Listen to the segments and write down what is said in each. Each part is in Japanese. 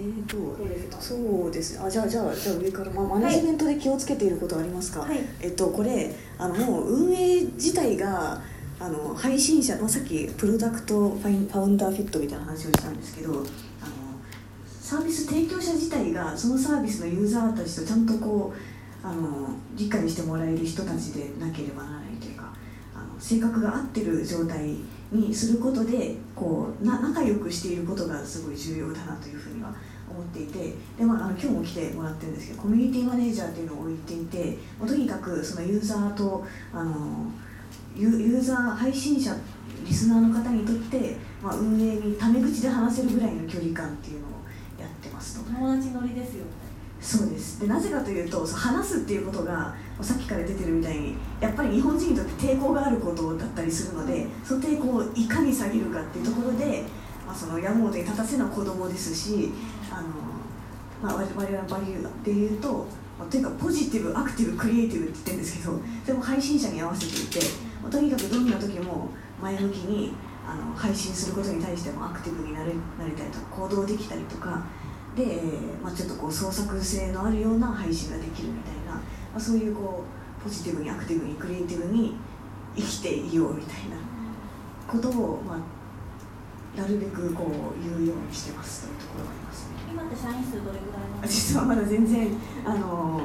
えーとどうですか。そうですね。あじゃあじゃあじゃあ上から、まあ、マネジメントで気をつけていることはありますか、はい。えっとこれあのもう運営自体があの配信者、まあ、さっき product ファイン founder fit みたいな話をしたんですけどあのサービス提供者自体がそのサービスのユーザーたちとちゃんとこうあの理解してもらえる人たちでなければならない性格が合ってる状態にすることでこうな仲良くしていることがすごい重要だなというふうには思っていてで、まあ、あの今日も来てもらってるんですけどコミュニティマネージャーっていうのを置いていてもうとにかくそのユーザーとあのユーザー配信者リスナーの方にとって、まあ、運営にタメ口で話せるぐらいの距離感っていうのをやってますと。友達乗りですよそうです。でなぜかというとそう話すっていうことがさっきから出てるみたいにやっぱり日本人にとって抵抗があることだったりするのでその抵抗をいかに下げるかっていうところで、まあ、その山本に立たせるのは子供ですしあの、まあ、我々のバリューでいうと、まあというかポジティブアクティブクリエイティブって言ってるんですけどそれも配信者に合わせていて、まあとにかくどんな時も前向きにあの配信することに対してもアクティブになれなれたりとか行動できたりとかで、えーまあ、ちょっとこう創作性のあるような配信ができるみたいな、まあ、そういうこうポジティブにアクティブにクリエイティブに生きていようみたいなことを、まあ、なるべくこう言うようにしてますというところがありますね。今って社員数どれぐらいなんです実はまだ全然あの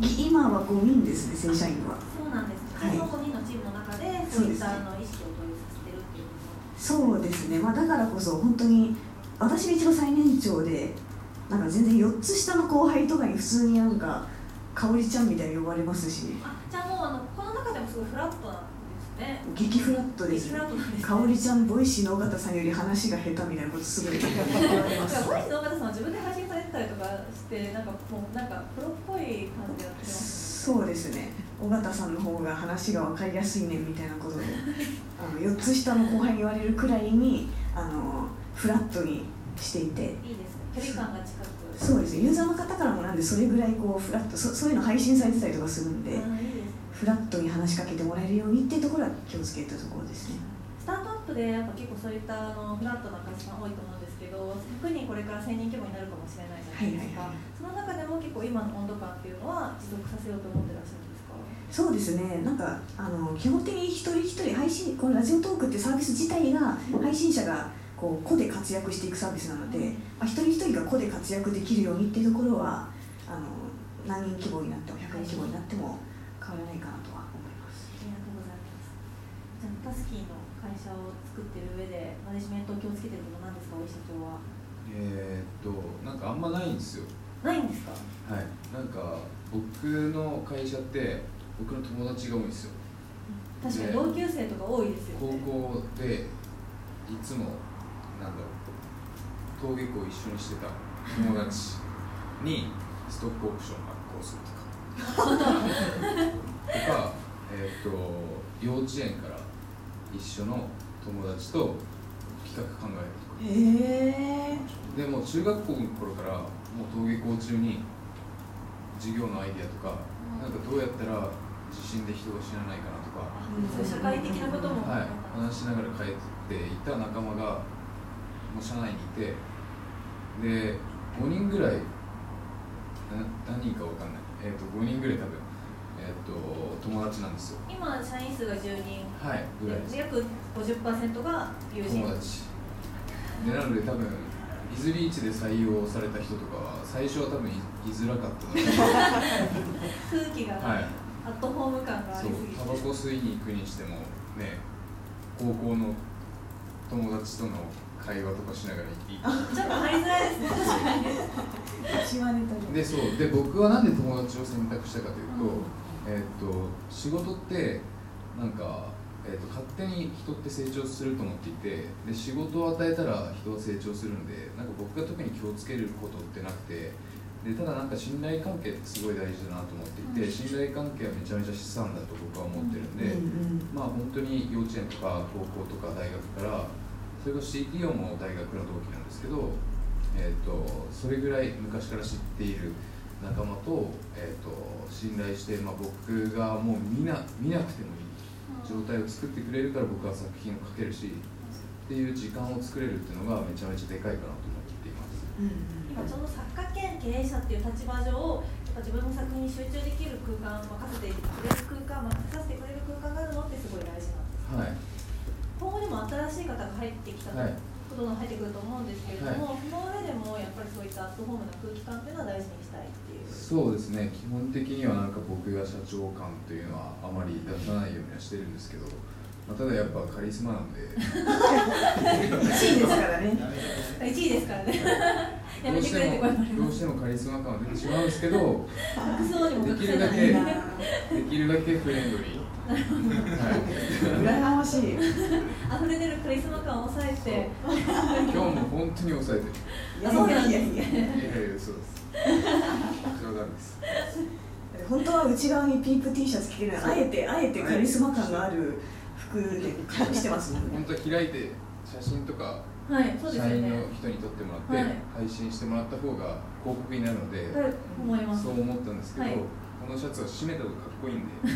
い今は5人ですね正社員は。かそうなんです。はい。その5人のチームの中でそうですツイッターの意識を共有させてるっていうこそうですね、まあ、だからこそ本当に私が一番最年長でなんか全然4つ下の後輩とかに普通になんか香織ちゃんみたいに呼ばれますし。とあじゃあもうあのこの中でもすごいフラットなんですね。激フラットです。香織ちゃん Voicy の緒方さんより話が下手みたいなことすごい。言われます Voicy の緒方さんは自分で配信されてたりとかしてなんかもうなんかプロっぽい感じでやってますそうですね。緒方さんの方が話が分かりやすいねみたいなことであの4つ下の後輩に言われるくらいにあのフラットにしていて。いいですね。距離感が近く。そうですね。ユーザーの方からもなんでそれぐらいこうフラットそそういうの配信されてたりとかするんで、フラットに話しかけてもらえるようにっていうところは気をつけたところですね。スタートアップでやっぱ結構そういったあのフラットな会社さん多いと思うんですけど100人これから1000人規模になるかもしれないじゃないですか、はいはいはい。その中でも結構今の温度感っていうのは持続させようと思ってらっしゃるんですか？そうですね。なんかあの基本的に一人一人配信このラジオトークってサービス自体が配信者がこう個で活躍していくサービスなので、まあ、一人一人が個で活躍できるようにっていうところはあの何人規模になっても100人規模になっても変わらないかなとは思います。ありがとうございます。じゃあタスキーの会社を作ってる上でマネジメントを気をつけてることなんですか大石社長は？えーっとなんかあんまないんですよ。ないんですか？はい。なんか僕の会社って僕の友達が多いんですよ。確かに同級生とか多いですよ高ね校でいつもなんだろう。登下校一緒にしてた友達にストックオプション発行するとか。とか、えーっと幼稚園から一緒の友達と企画考えるとか。へえでもう中学校の頃からもう登下校中に授業のアイディアとか、なんかどうやったら地震で人が死なないかなとか、そういう社会的なことも、はい、話しながら帰っていた仲間がもう社内にいてで5人ぐらいな何人かわかんない、えー、と5人ぐらい多分、えー、と友達なんですよ。今社員数が10人。はいぐらいです。で約50%が友人。友達。でなので多分イズリーチで採用された人とかは最初は多分いいづらかっただろう空気が、はい。アットホーム感があそりすぎて。うタバコ吸いに行くにしてもね高校の友達との会話とかしながら行っていいちょっと入りづらいですね。確かにででそう。で僕はなんで友達を選択したかというと,、うん。えーっと仕事ってなんか、えーっと勝手に人って成長すると思っていてで仕事を与えたら人は成長するんでなんか僕が特に気をつけることってなくてでただなんか信頼関係ってすごい大事だなと思っていて、うん。信頼関係はめちゃめちゃ資産だと僕は思ってるんで、うんうんまあ本当に幼稚園とか高校とか大学からそれこそ CTO も大学の同期なんですけど、えー、とそれぐらい昔から知っている仲間と,、えー、と信頼して、まあ、僕がもう見な見なくてもいい状態を作ってくれるから僕は作品を書けるしっていう時間を作れるっていうのがめちゃめちゃでかいかなと思っています。今ちょうど作家兼経営者っていう立場上やっぱ自分の作品に集中できる空間を任せてくれる空間任させてくれる空間があるのってすごい大事なんです、はい。今後にも新しい方が入ってきたはいことが入ってくると思うんですけれども、その上でもやっぱりそういったアットホームな空気感っていうのは大事にしたいっていうそうですね基本的にはなんか僕が社長感というのはあまり出さないようにはしてるんですけど、まあ、ただやっぱカリスマなんで。1位ですからね。1位ですからねやめてくれって声もどうしてもカリスマ感は出てしまうんですけど服装にも隠できるだけできるだけフレンドリー、はい、羨ましい。溢れ出るカリスマ感を抑えて。今日も本当に抑えてる。いやいやいやいやいやそうです。冗談です。本当は内側にピンク T シャツ着てるあえてあえてカリスマ感がある服で隠してますもんね。本当は開いて写真とかはいそうですよ社員のね人に撮ってもらって、はい。配信してもらった方が広告になるので、はい思います。そう思ったんですけど、はい。このシャツは締めたとかっこいいんで。フ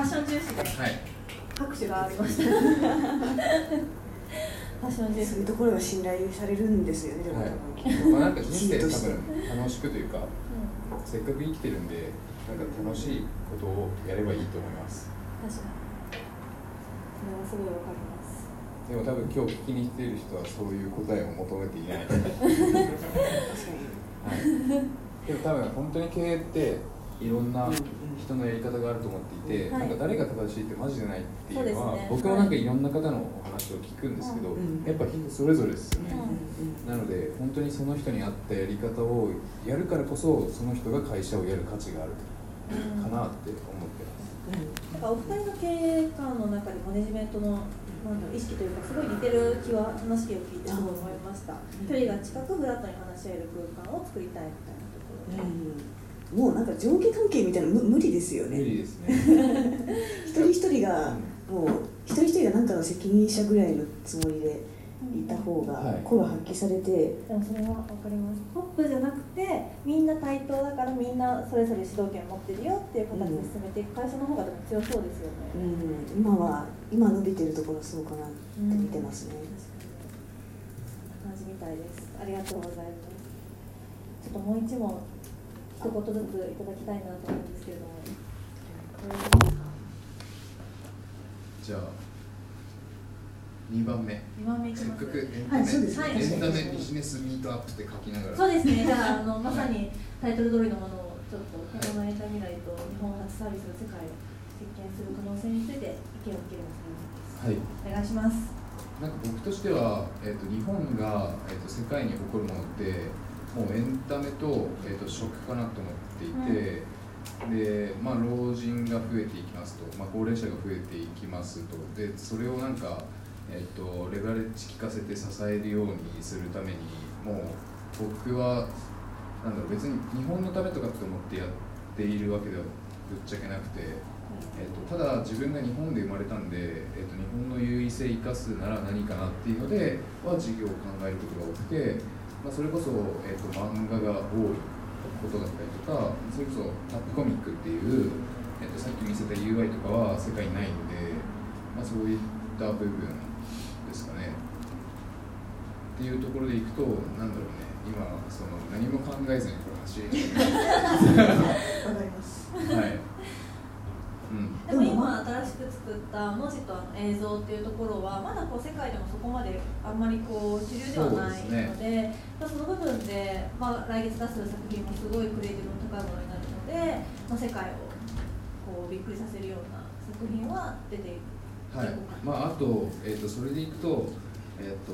ァッション重視ではい。拍手がありました。ファッション重視。そういうところが信頼されるんですよねはい。まあなんか人生多分楽しくというかせっかく生きてるんでなんか楽しいことをやればいいと思います。確かに。それはすごいわかりますでも多分今日聞きに来ている人はそういう答えを求めていない、はい、でも多分本当に経営っていろんな人のやり方があると思っていて、はい。なんか誰が正しいってマジでないっていうのはね。僕もなんかいろんな方のお話を聞くんですけど、うんやっぱ人それぞれですよね、うんなので本当にその人に合ったやり方をやるからこそその人が会社をやる価値があるかなって思ってます、なん。かお二人の経営観の中でマネジメントのなんだろう意識というかすごい似てる気は話を聞いてすごい思いました。距離が近くフラットに話し合える空間を作りたいみたいなところで、もうなんか上下関係みたいなの無無理ですよ無ね理ですね。一人一人がもう一人一人が何かの責任者ぐらいのつもりでいた方がはい。声が発揮されて、でもそれは分かります。トップじゃなくてみんな対等だからみんなそれぞれ主導権持ってるよっていう形で進めていく。会社の方がでも強そうですようね、ん、今は今伸びてるところそうかなって見てますね、確かにそんな感じみたいです。ありがとうございます。ちょっともう一問一言ずついただきたいなと思うんですけれども。じゃあ2番目。2番目いきせっますかくエンタメ、はいそうです。はい。エンタメビジネスミートアップって書きながら。そうですね。じゃああのまさにタイトル通りのものをちょっとこのエンタ未来と日本初サービスの世界を実験する可能性について意見を受けるのはいお願い。しますなんか僕としては、えー、と日本が、えー、と世界に誇るものってもうエンタメと,、えー、と食かなと思っていて、でまあ、老人が増えていきますと、まあ、高齢者が増えていきますとでそれをなんか、えー、とレバレッジ効かせて支えるようにするためにもう僕はなんだろう別に日本のためとかって思ってやっているわけではぶっちゃけなくて。えっとただ自分が日本で生まれたんで、えっと日本の優位性を生かすなら何かなっていうのでは事業を考えることが多くて、まあ、それこそ、えっと漫画が多いことだったりとかそれこそタップコミックっていう、えっとさっき見せた UI とかは世界にないので、まあ、そういった部分ですかね。っていうところでいくとなんだろうね。今その何も考えずにこれ走り始めわかります。たはい、うん。でも今新しく作った文字とあの映像っていうところはまだこう世界でもそこまであんまりこう主流ではないのでまあその部分で、まあ、来月出す作品もすごいクリエイティブの高いものになるので、まあ、世界をこうびっくりさせるような作品は出ていくはい。まあ、あと,、えー、とそれでいくと,、えーと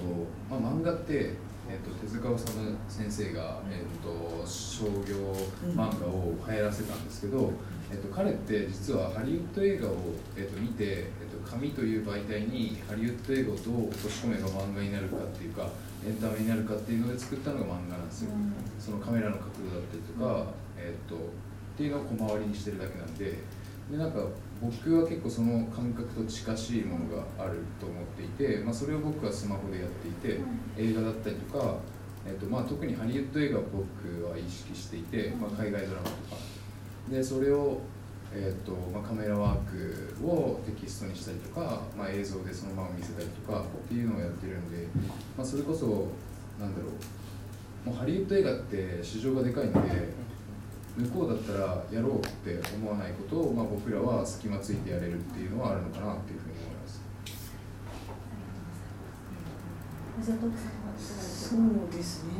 まあ、漫画って、えー、と手塚治虫先生が、えー、と商業漫画を流行らせたんですけど、えー、と彼って実はハリウッド映画を、えー、と見て、えー、と紙という媒体にハリウッド映画をどう落とし込めば漫画になるかっていうかエンタメになるかっていうので作ったのが漫画なんですよ、そのカメラの角度だったりとか、えー、とっていうのを小回りにしてるだけなんででなんか僕は結構その感覚と近しいものがあると思っていて、まあ、それを僕はスマホでやっていて、映画だったりとか、えっとまあ、特にハリウッド映画を僕は意識していて、まあ、海外ドラマとか。でそれを、えっとまあ、カメラワークをテキストにしたりとか、まあ、映像でそのまま見せたりとかっていうのをやってるんで、まあ、それこそなんだろう。もうハリウッド映画って市場がでかいので向こうだったらやろうって思わないことを、まあ、僕らは隙間ついてやれるっていうのはあるのかなっていうふうに思います。そょうですね。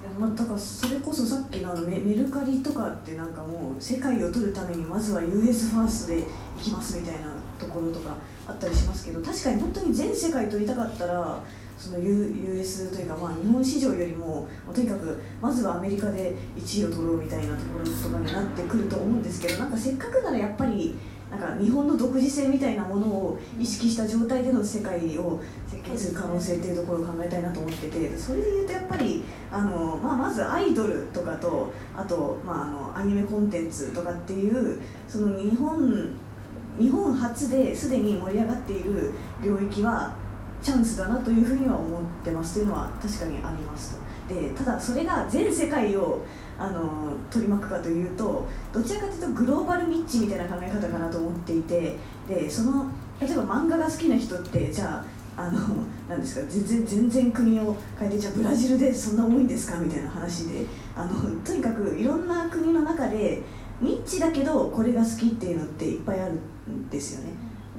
いやまあ、だからそれこそさっきのあのメメルカリとかってなんかもう世界を取るためにまずは US ファーストで行きますみたいなところとかあったりしますけど確かに本当に全世界取りたかったらその US というかまあ日本市場よりもまあとにかくまずはアメリカで1位を取ろうみたいなところとかになってくると思うんですけどなんかせっかくならやっぱりなんか日本の独自性みたいなものを意識した状態での世界を設計する可能性っていうところを考えたいなと思っててそれでいうとやっぱりあの、まあ、まずアイドルとかとあと、まあ、あのアニメコンテンツとかっていうその日本日本初ですでに盛り上がっている領域はチャンスだなというふうには思ってますというのは確かにありますとでただそれが全世界をあの取り巻くかというとどちらかというとグローバルニッチみたいな考え方かなと思っていてでその例えば漫画が好きな人ってじゃああのなんですか全然全然国を変えてじゃあブラジルでそんな多いんですかみたいな話であのとにかくいろんな国の中でニッチだけどこれが好きっていうのっていっぱいあるんですよね。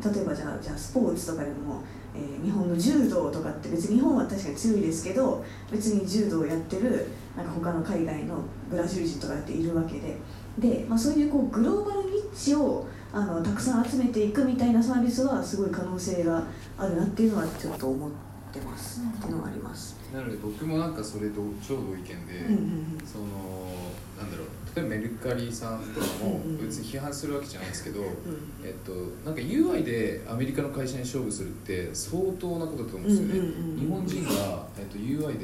例えばじゃあじゃあスポーツとかでも、えー日本の柔道とかって別に日本は確かに強いですけど別に柔道をやってるなんか他の海外のブラジル人とかっているわけで。で、まあ、そういうこうグローバルニッチをあのたくさん集めていくみたいなサービスはすごい可能性があるなっていうのはちょっと思ってます。っていうのはあります。なので僕もなんかそれとちょうど意見で、うんうんそのなんだろう例えばメルカリさんとかも別に批判するわけじゃないんですけど、うんえっと、なんか UI でアメリカの会社に勝負するって相当なことだと思うんですよね、日本人が、えっと、UI で